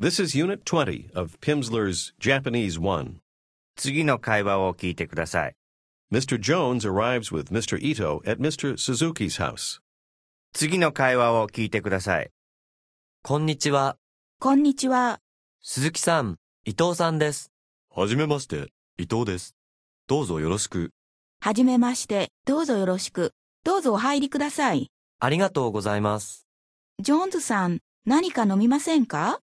This is Unit 20 of Pimsleur's Japanese 1. 次の会話を聞いてください。Mr. Jones arrives with Mr. Ito at Mr. Suzuki's house. 次の会話を聞いてください。こんにちは。こんにちは。鈴木さん、伊藤さんです。はじめまして、伊藤です。どうぞよろしく。はじめまして。どうぞよろしく。どうぞお入りください。ありがとうございます。ジョーンズさん、何か飲みませんか？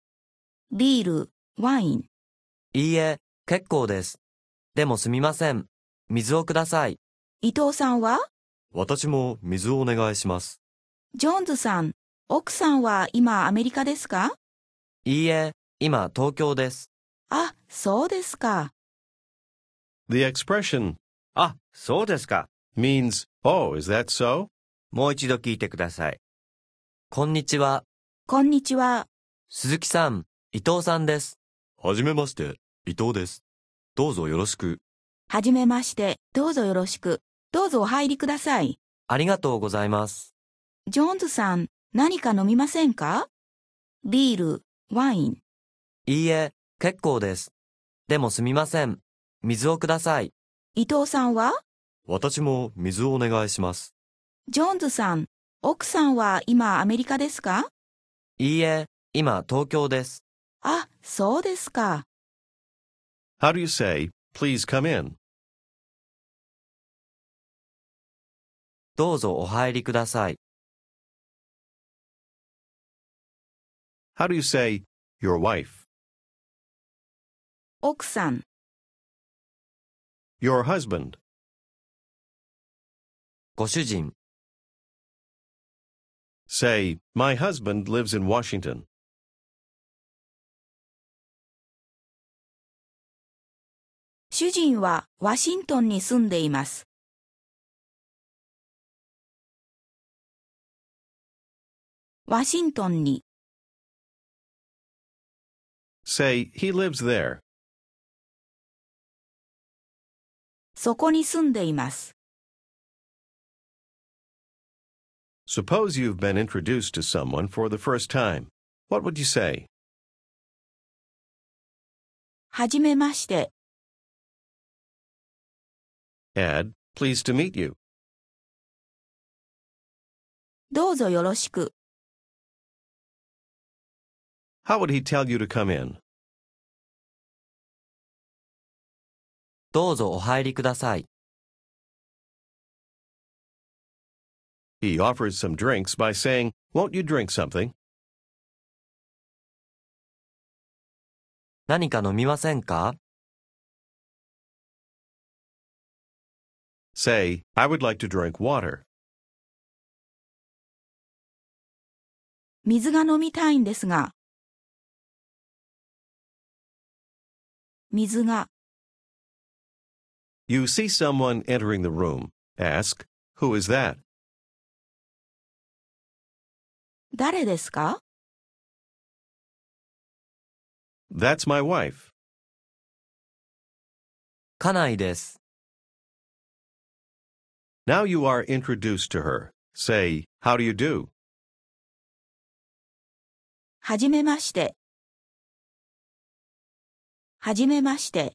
ビール、ワイン。いいえ、結構です。でもすみません。水をください。伊藤さんは？私も水をお願いします。ジョーンズさん、奥さんは今アメリカですか？いいえ、今東京です。あ、そうですか。The expression あ、そうですか。means, oh, is that so? もう一度聞いてください。こんにちは。こんにちは。鈴木さん、伊藤さんです。はじめまして、伊藤です。どうぞよろしく。はじめまして。どうぞよろしく。どうぞお入りください。ありがとうございます。ジョーンズさん、何か飲みませんか？ビール、ワイン。いいえ、結構です。でもすみません。水をください。伊藤さんは？私も水をお願いします。ジョーンズさん、奥さんは今アメリカですか？いいえ、今東京です。あ、そうですか。How do you say, please come in? どうぞお入りください。How do you say, your wife? 奥さん、Your husband. ご主人、Say, my husband lives in Washington. 主人はワシントンに住んでいます。ワシントンに、Say, he lives there. そこに住んでいます。Suppose you've been introduced to someone for the first time. What would you say? はじめまして、Add, pleased to meet you. どうぞよろしく。 How would he tell you to come in? どうぞお入りください。 He offers some drinks by saying, Won't you drink something? 何か飲みませんか Say, I would like to drink water. 水が飲みたいんですが。水が、 You see someone entering the room. Ask, Who is that? 誰ですか That's my wife. 家内です。 Now you are introduced to her. Say, How do you do? はじめまして。はじめまして。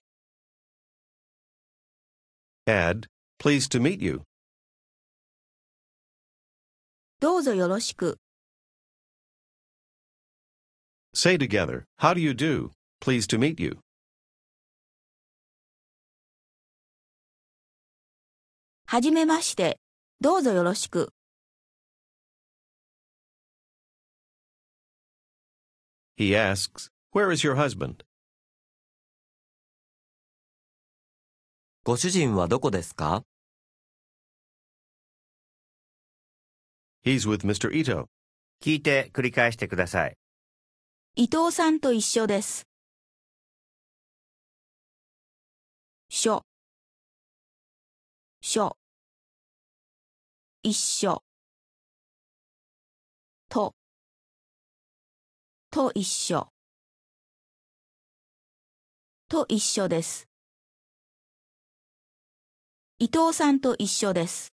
Add, Pleased to meet you. どうぞよろしく。 Say together, How do you do? Pleased to meet you. はじめまして。どうぞよろしく。He asks, Where is your husband? ご主人はどこですか？He's with Mr. Ito. 聞いて繰り返してください。伊藤さんと一緒です。緒。緒。一緒。と。と一緒。と一緒です。伊藤さんと一緒です。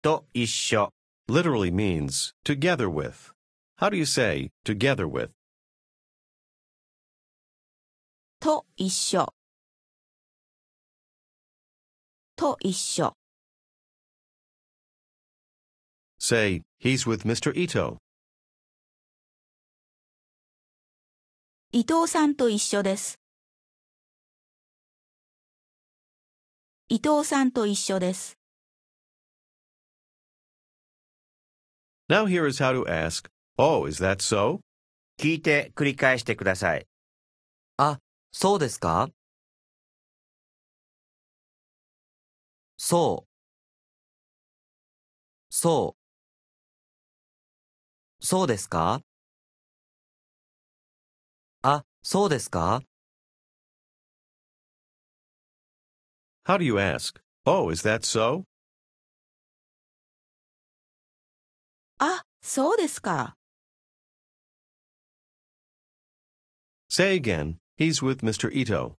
と一緒。literally means together with. How do you say together with? と一緒。と一緒。Say, he's with Mr. Ito. 伊藤さんと一緒です。伊藤さんと一緒です。Now here is how to ask, Oh, is that so? 聞いて繰り返してください。そうですかそう。そう。そうですかあ、そうですか How do you ask, Oh, is that so? あ、そうですか。 Say again, he's with Mr. Ito.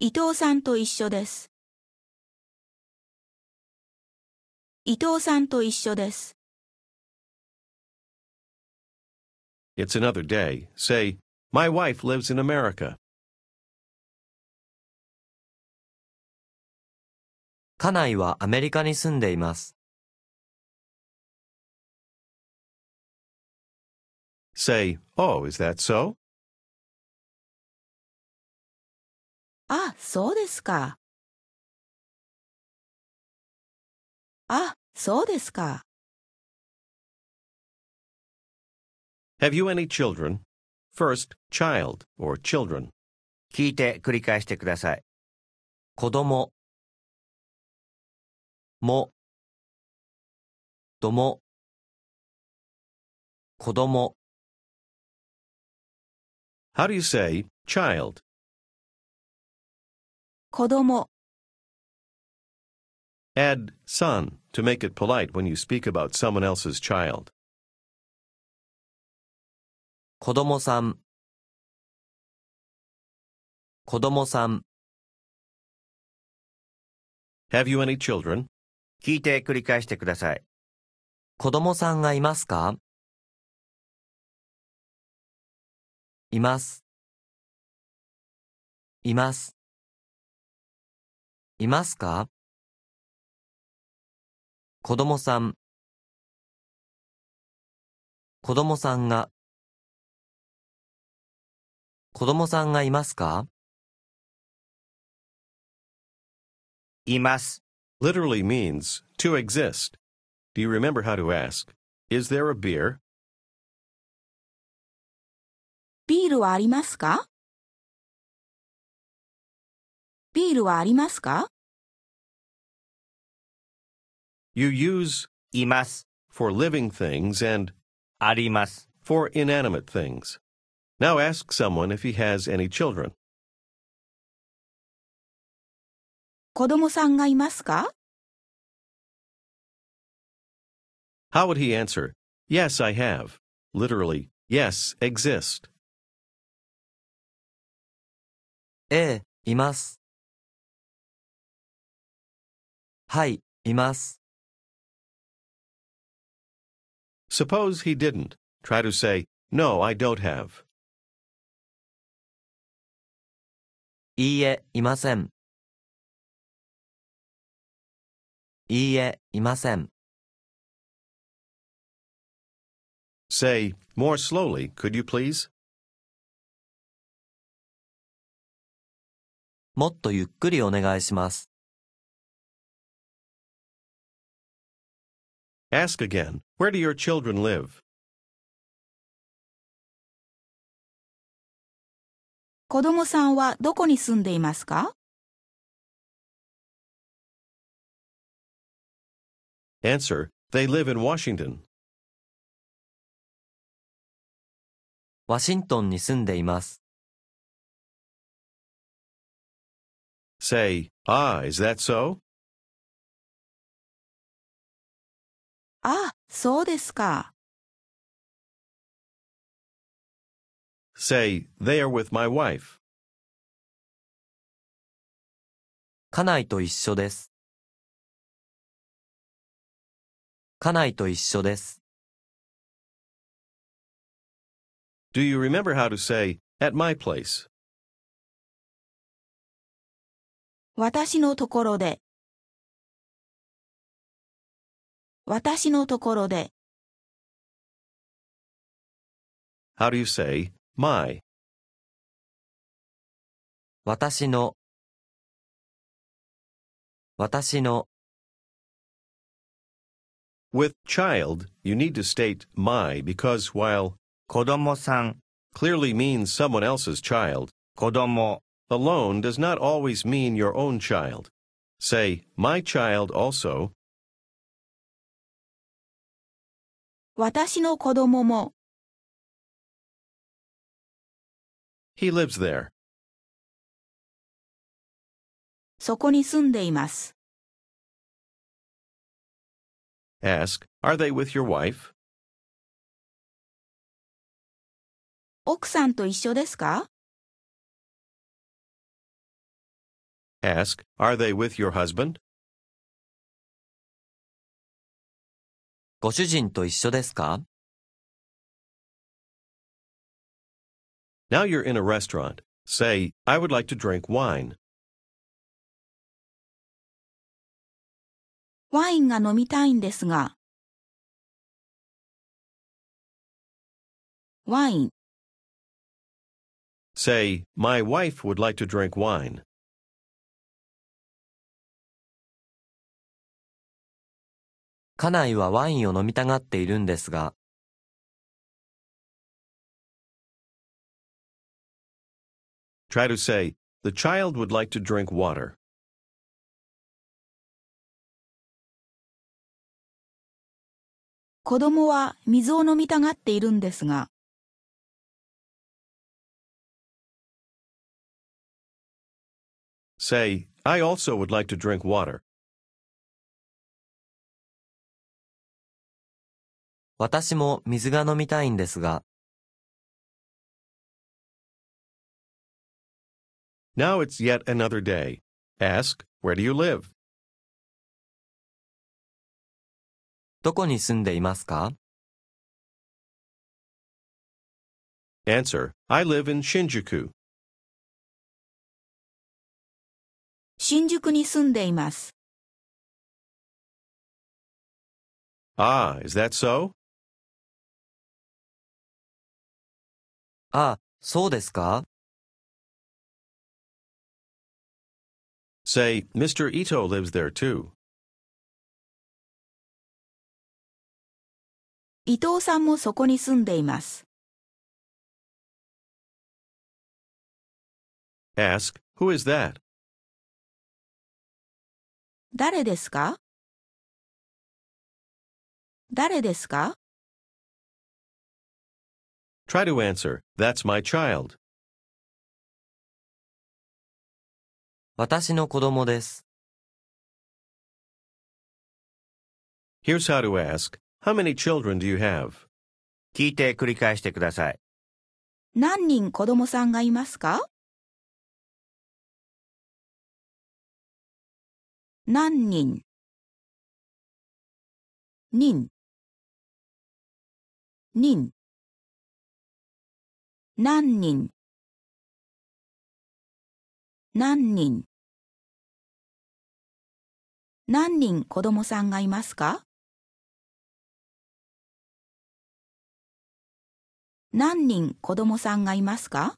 伊藤さんと一緒です。伊藤さんと一緒です。It's another day. Say, My wife lives in America. 家内はアメリカに住んでいます。Say, Oh, is that so? あ、そうですか。あ、そうですか。Have you any children? First, child or children. 聞いて繰り返してください。子供。も。ども。子供。How do you say child? 子供。Add son to make it polite when you speak about someone else's child. 子供さん。子供さん。Have you any children? 聞いて繰り返してください。子供さんがいますかいます。います。いますか子供さん。子供さんが。子供さんがいますかいます。Literally means to exist. Do you remember how to ask? Is there a beer? ビールはありますかビールはありますか You use います。 for living things and あります。 for inanimate things. Now ask someone if he has any children. 子供さんがいますか How would he answer? Yes, I have. Literally, yes, exist. ええ、います。はい、います。 Suppose he didn't. Try to say, No, I don't have. いいえ、いません。いいえ、いません。Say, more slowly, could you please? もっとゆっくりお願いします。Ask again, Where do your children live? 子供さんはどこに住んでいますか Answer, They live in Washington. ワシントンに住んでいます。 Say, Ah, is that so? あ、そうですか。Say, They are with my wife. 家内と一緒です。家内と一緒です。Do you remember how to say, at my place? 私のところで。私のところで。 How do you say, my? 私の、私の、 With child, you need to state my because while 子供さん、 clearly means someone else's child, 子供、 alone does not always mean your own child. Say, my child also, 私の子供も。he lives there. そこに住んでいます。Ask, are they with your wife? 奥さんと一緒ですか Ask, are they with your husband? ご主人と一緒ですか Now you're in a restaurant. Say, I would like to drink wine. ワインが飲みたいんですが。ワイン、 Say, my wife would like to drink wine. 家内はワインを飲みたがっているんですが、Try to say, the child would like to drink water. 子供は水を飲みたがっているんですが。Say, I also would like to drink water. 私も水が飲みたいんですが、Now it's yet another day. Ask, where do you live? どこに住んでいますか Answer, I live in Shinjuku. 新宿に住んでいます。Ah, is that so? あ、そうですか Say, Mr. Ito lives there too. 伊藤さんもそこに住んでいます。Ask, who is that? 誰ですか誰ですか Try to answer, that's my child. 私の子供です。Here's how to ask, how many children do you have? 聞いて繰り返してください。何人子供さんがいますか何人人人何人何人何人子供さんがいますか何人子供さんがいますか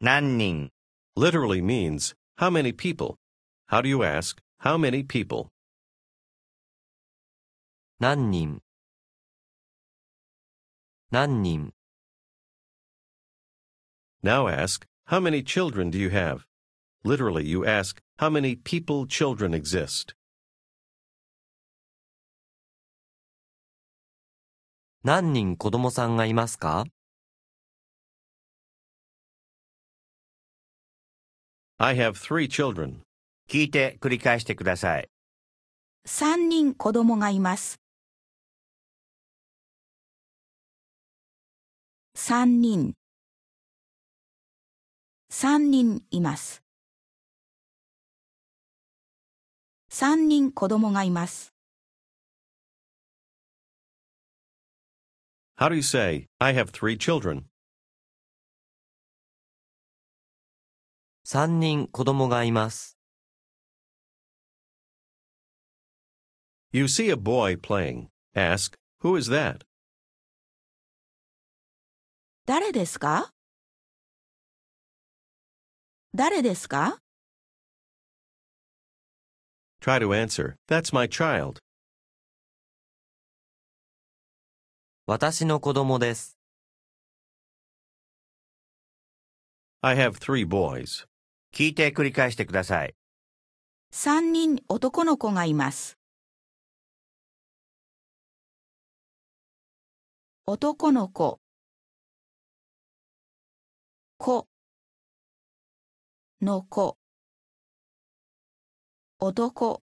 何人、Literally means, how many people? How do you ask, how many people? 何人何人 Now ask, how many children do you have? Literally, you ask, how many people children exist? 何人子供さんがいますか I have three children. 聞いて繰り返してください。3人子供がいます。3人3人います。3人子供がいます。How do you say, I have three children? 3人子供がいます。You see a boy playing. Ask, who is that? 誰ですか？誰ですか？Try to answer, that's my child. 私の子供です。I have three boys. 聞いて繰り返してください。?3 人男の子がいます。男の子子。の子。男。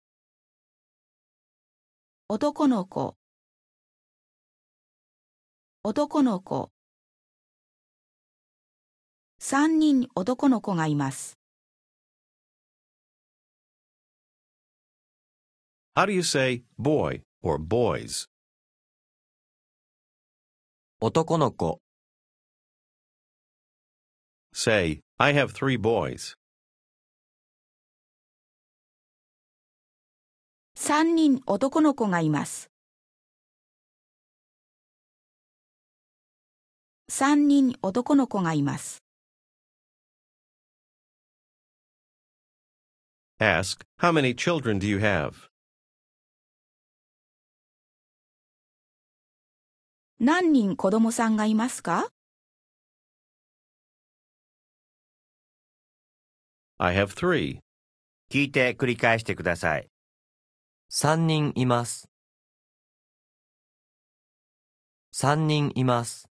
男の子。男の子。3人男の子がいます。How do you say boy or boys? 男の子、Say, I have three boys. 3人男の子がいます。3人男の子がいます。Ask, how many children do you have? 何人子供さんがいますか I have three. 聞いて繰り返してください。 3人います。3人います。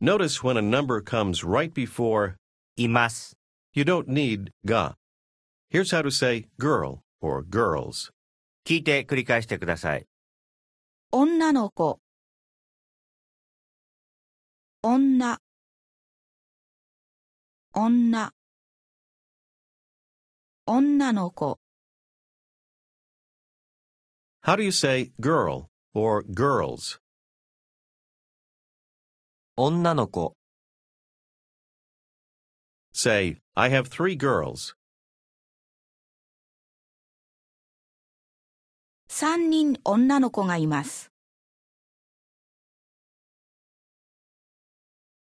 Notice when a number comes right before, います。 you don't need ga. Here's how to say girl or girls. 聞いて繰り返してください。女の子女 女女の子 How do you say girl or girls? 女の子、Say, I have three girls. 3人女の子がいます。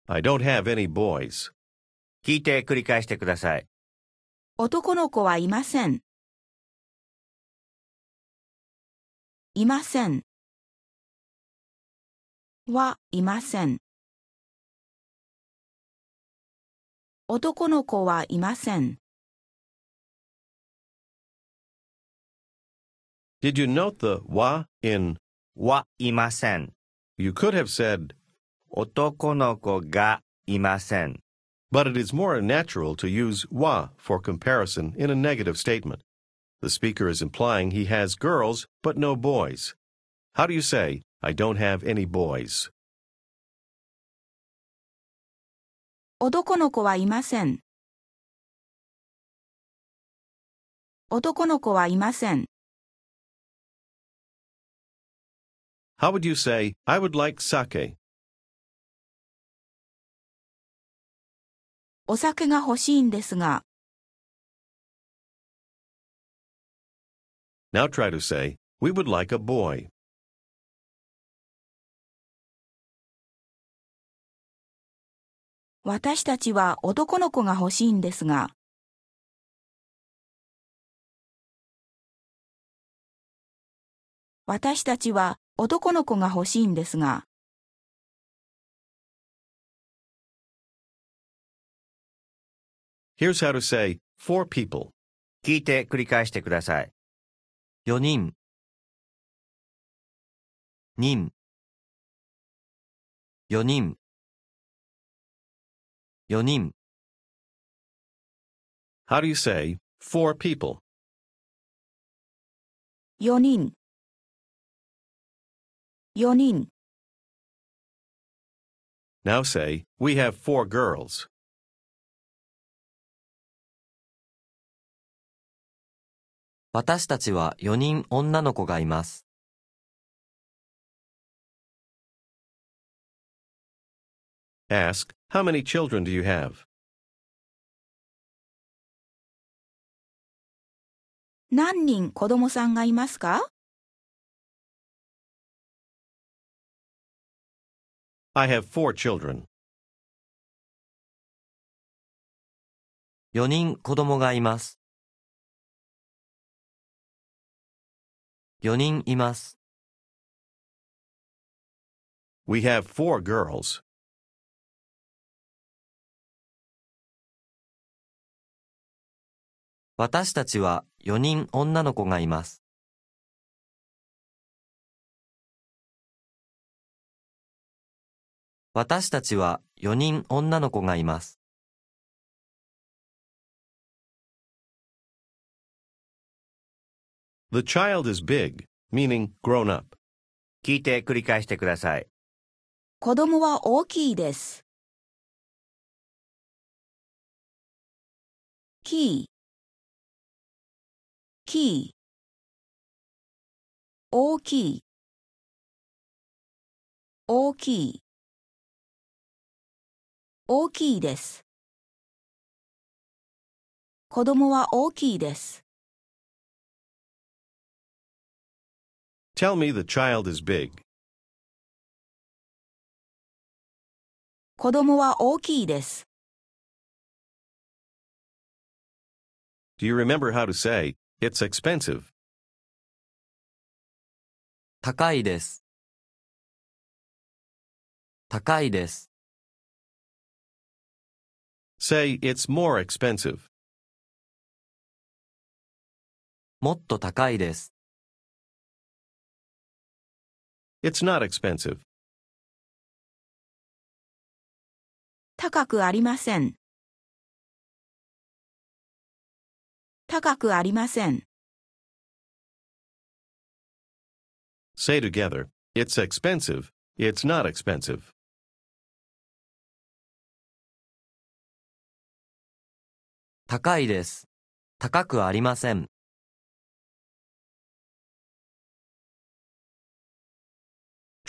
I don't have any boys. 聞いて繰り返してください。男の子はいません。いません。はいません。男の子はいません。Did you note the wa in? はいません。you could have said, 男の子がいません。but it is more natural to use wa for comparison in a negative statement. The speaker is implying he has girls but no boys. How do you say, I don't have any boys? 男の子はいません。男の子はいません。 How would you say, I would like sake? お酒が欲しいんですが、Now try to say, we would like a boy. 私たちは男の子が欲しいんですが、私たちは男の子が欲しいんですが、Here's how to say, four people. 聞いて繰り返してください。 4人、人、4人、4人、 How do you say, four people? 4人、4人、 Now say, we have four girls. 私たちは4人女の子がいます。Ask, How many children do you have? 何人子供さんがいますか I have four children. 4人子供がいます。4人います。We have four girls. 私たちは4人女の子がいます。私たちは4人女の子がいます。The child is big, meaning grown up. 聞いて繰り返してください。子供は大きいです。キーキー大きい大きい大きいです。子供は大きいです。Tell me the child is big. 子供は大きいです。Do you remember how to say, It's expensive? 高いです。高いです。Say, It's more expensive. もっと高いです。It's not expensive. 高くありません。高くありません。Say together, It's expensive. It's not expensive. 高いです。高くありません。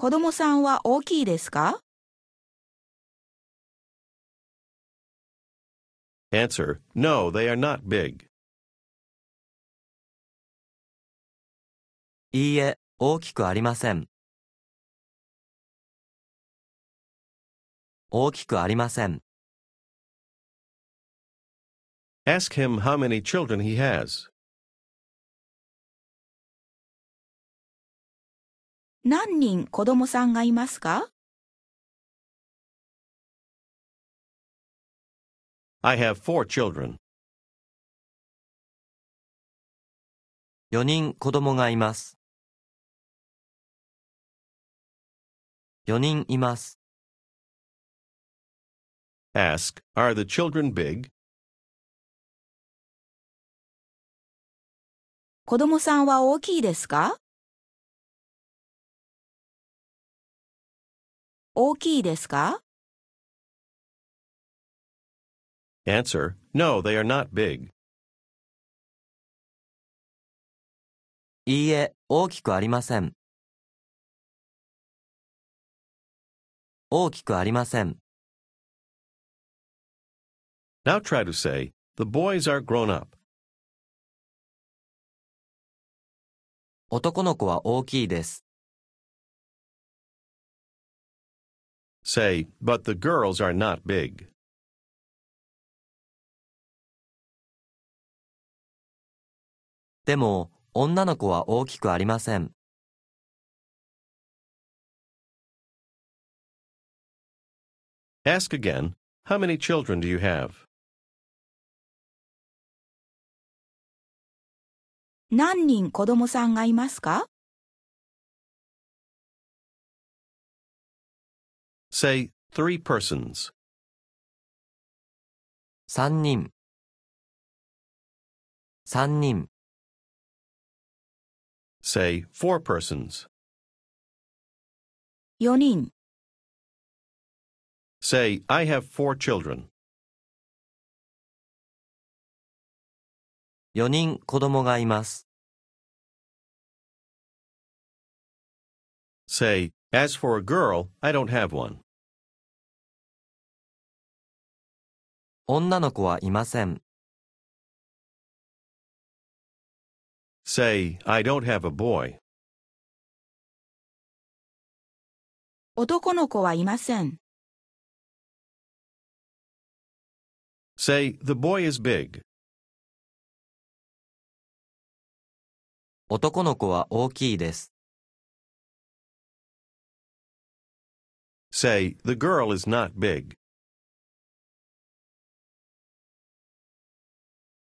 子供さんは大きいですか Answer, No, they are not big. いいえ、大きくありません。大きくありません。Ask him how many children he has. 何人子供さんがいますか I have four children. 4人子供がいます。4人います。Ask, Are the children big? 子供さんは大きいですか大きいですか Answer, No, they are not big. いいえ、大きくありません。大きくありません。Now try to say, The boys are grown up. 男の子は大きいです。Say, But the girls are not big. でも、女の子は大きくありません。Ask again, How many children do you have? 何人子供さんがいますか Say three persons. 三人。三人。 Say four persons. 4人。 Say, I have four children. 4人子供がいます。 Say, as for a girl, I don't have one. 女の子はいません。Say, I don't have a boy. 男の子はいません。Say, the boy is big. 男の子は大きいです。Say, the girl is not big.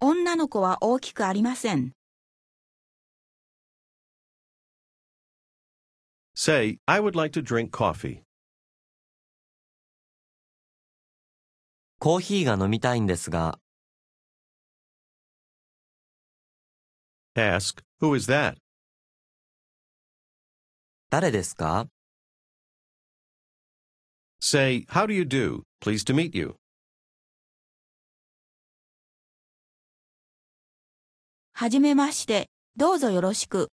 女の子は大きくありません。Say, I would like to drink coffee. コーヒーが飲みたいんですが、Ask, who is that? 誰ですか Say, how do you do? Pleased to meet you. はじめまして。どうぞよろしく。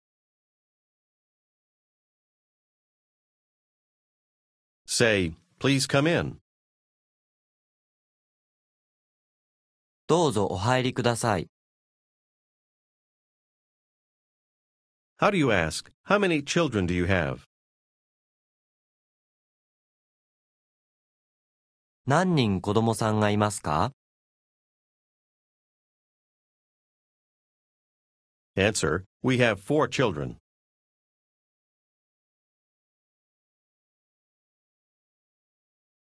Say, please come in. どうぞお入りください。How do you ask? How many children do you have? 何人子供さんがいますか Answer, we have four children.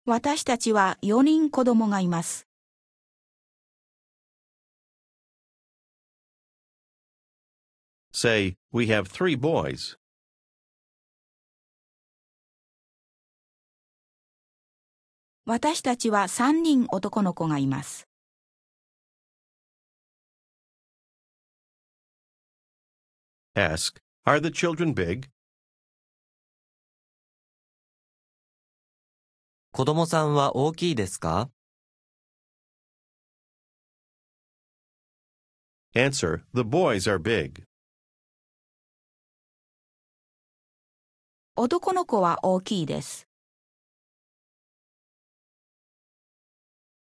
私たちは4人子供がいます。Say, we have three boys. 私たちは3人男の子がいます。Ask, are the children big? 子供さんは大きいですか Answer, the boys are big. 男の子は大きいです。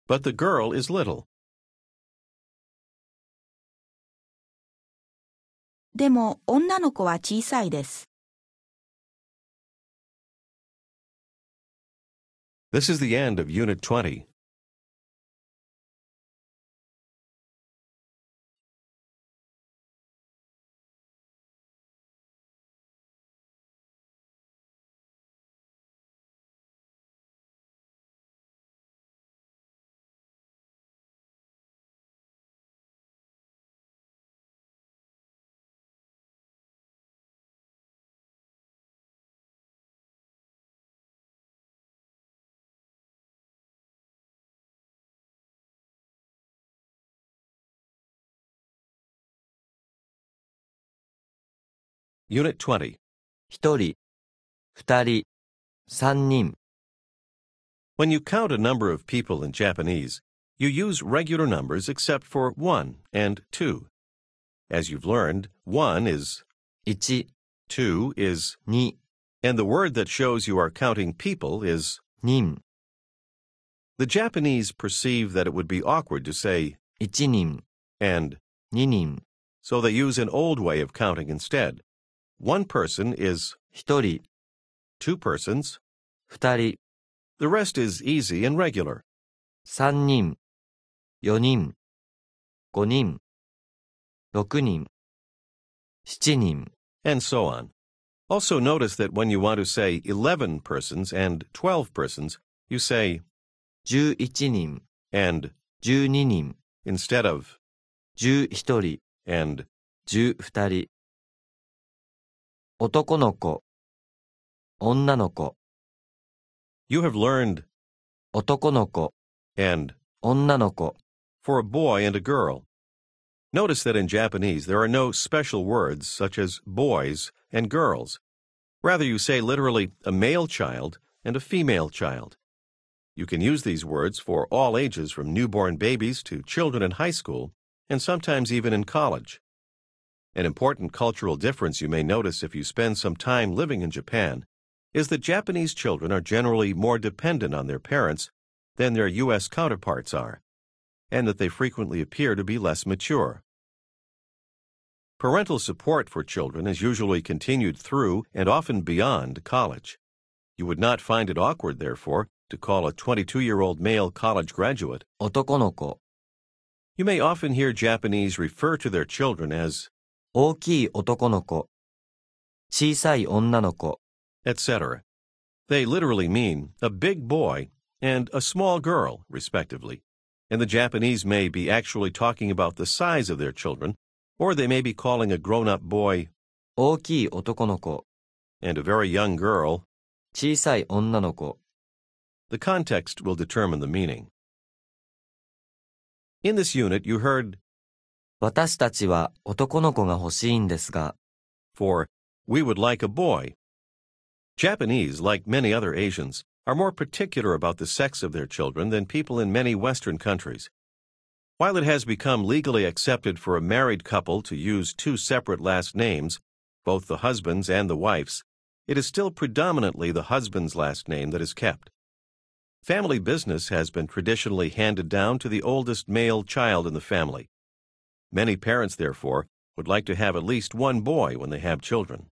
But the girl is little. でも女の子は小さいです。This is the end of Unit 20. Unit 20. 一人、二人、三人。 When you count a number of people in Japanese, you use regular numbers except for 1 and 2. As you've learned, 1 is, 一、 2 is, 二、 and the word that shows you are counting people is. 人、 The Japanese perceive that it would be awkward to say 一人、 and, 二人、 so they use an old way of counting instead. One person is 一人、 two persons, 二人、 the rest is easy and regular. 三人、四人、五人、六人、七人。 and so on. Also notice that when you want to say 11 persons and 12 persons, you say 十一人、 and 十二人、 instead of 十一人、 and 十二人。 男の子、女の子、 You have learned 男の子、 and 女の子。 for a boy and a girl. Notice that in Japanese there are no special words such as boys and girls. Rather, you say literally a male child and a female child. You can use these words for all ages from newborn babies to children in high school and sometimes even in college. An important cultural difference you may notice if you spend some time living in Japan is that Japanese children are generally more dependent on their parents than their U.S. counterparts are, and that they frequently appear to be less mature. Parental support for children is usually continued through and often beyond college. You would not find it awkward, therefore, to call a 22 year old male college graduate otokonoko. You may often hear Japanese refer to their children as 大きい男の子、小さい女の子、 etc. They literally mean a big boy and a small girl, respectively. And the Japanese may be actually talking about the size of their children, or they may be calling a grown up boy 大きい男の子、 and a very young girl. 小さい女の子。 The context will determine the meaning. In this unit, you heard 私たちは男の子が欲しいんですが、 for we would like a boy. Japanese, like many other Asians, are more particular about the sex of their children than people in many Western countries. While it has become legally accepted for a married couple to use two separate last names, both the husband's and the wife's, it is still predominantly the husband's last name that is kept. Family business has been traditionally handed down to the oldest male child in the family. Many parents, therefore, would like to have at least one boy when they have children.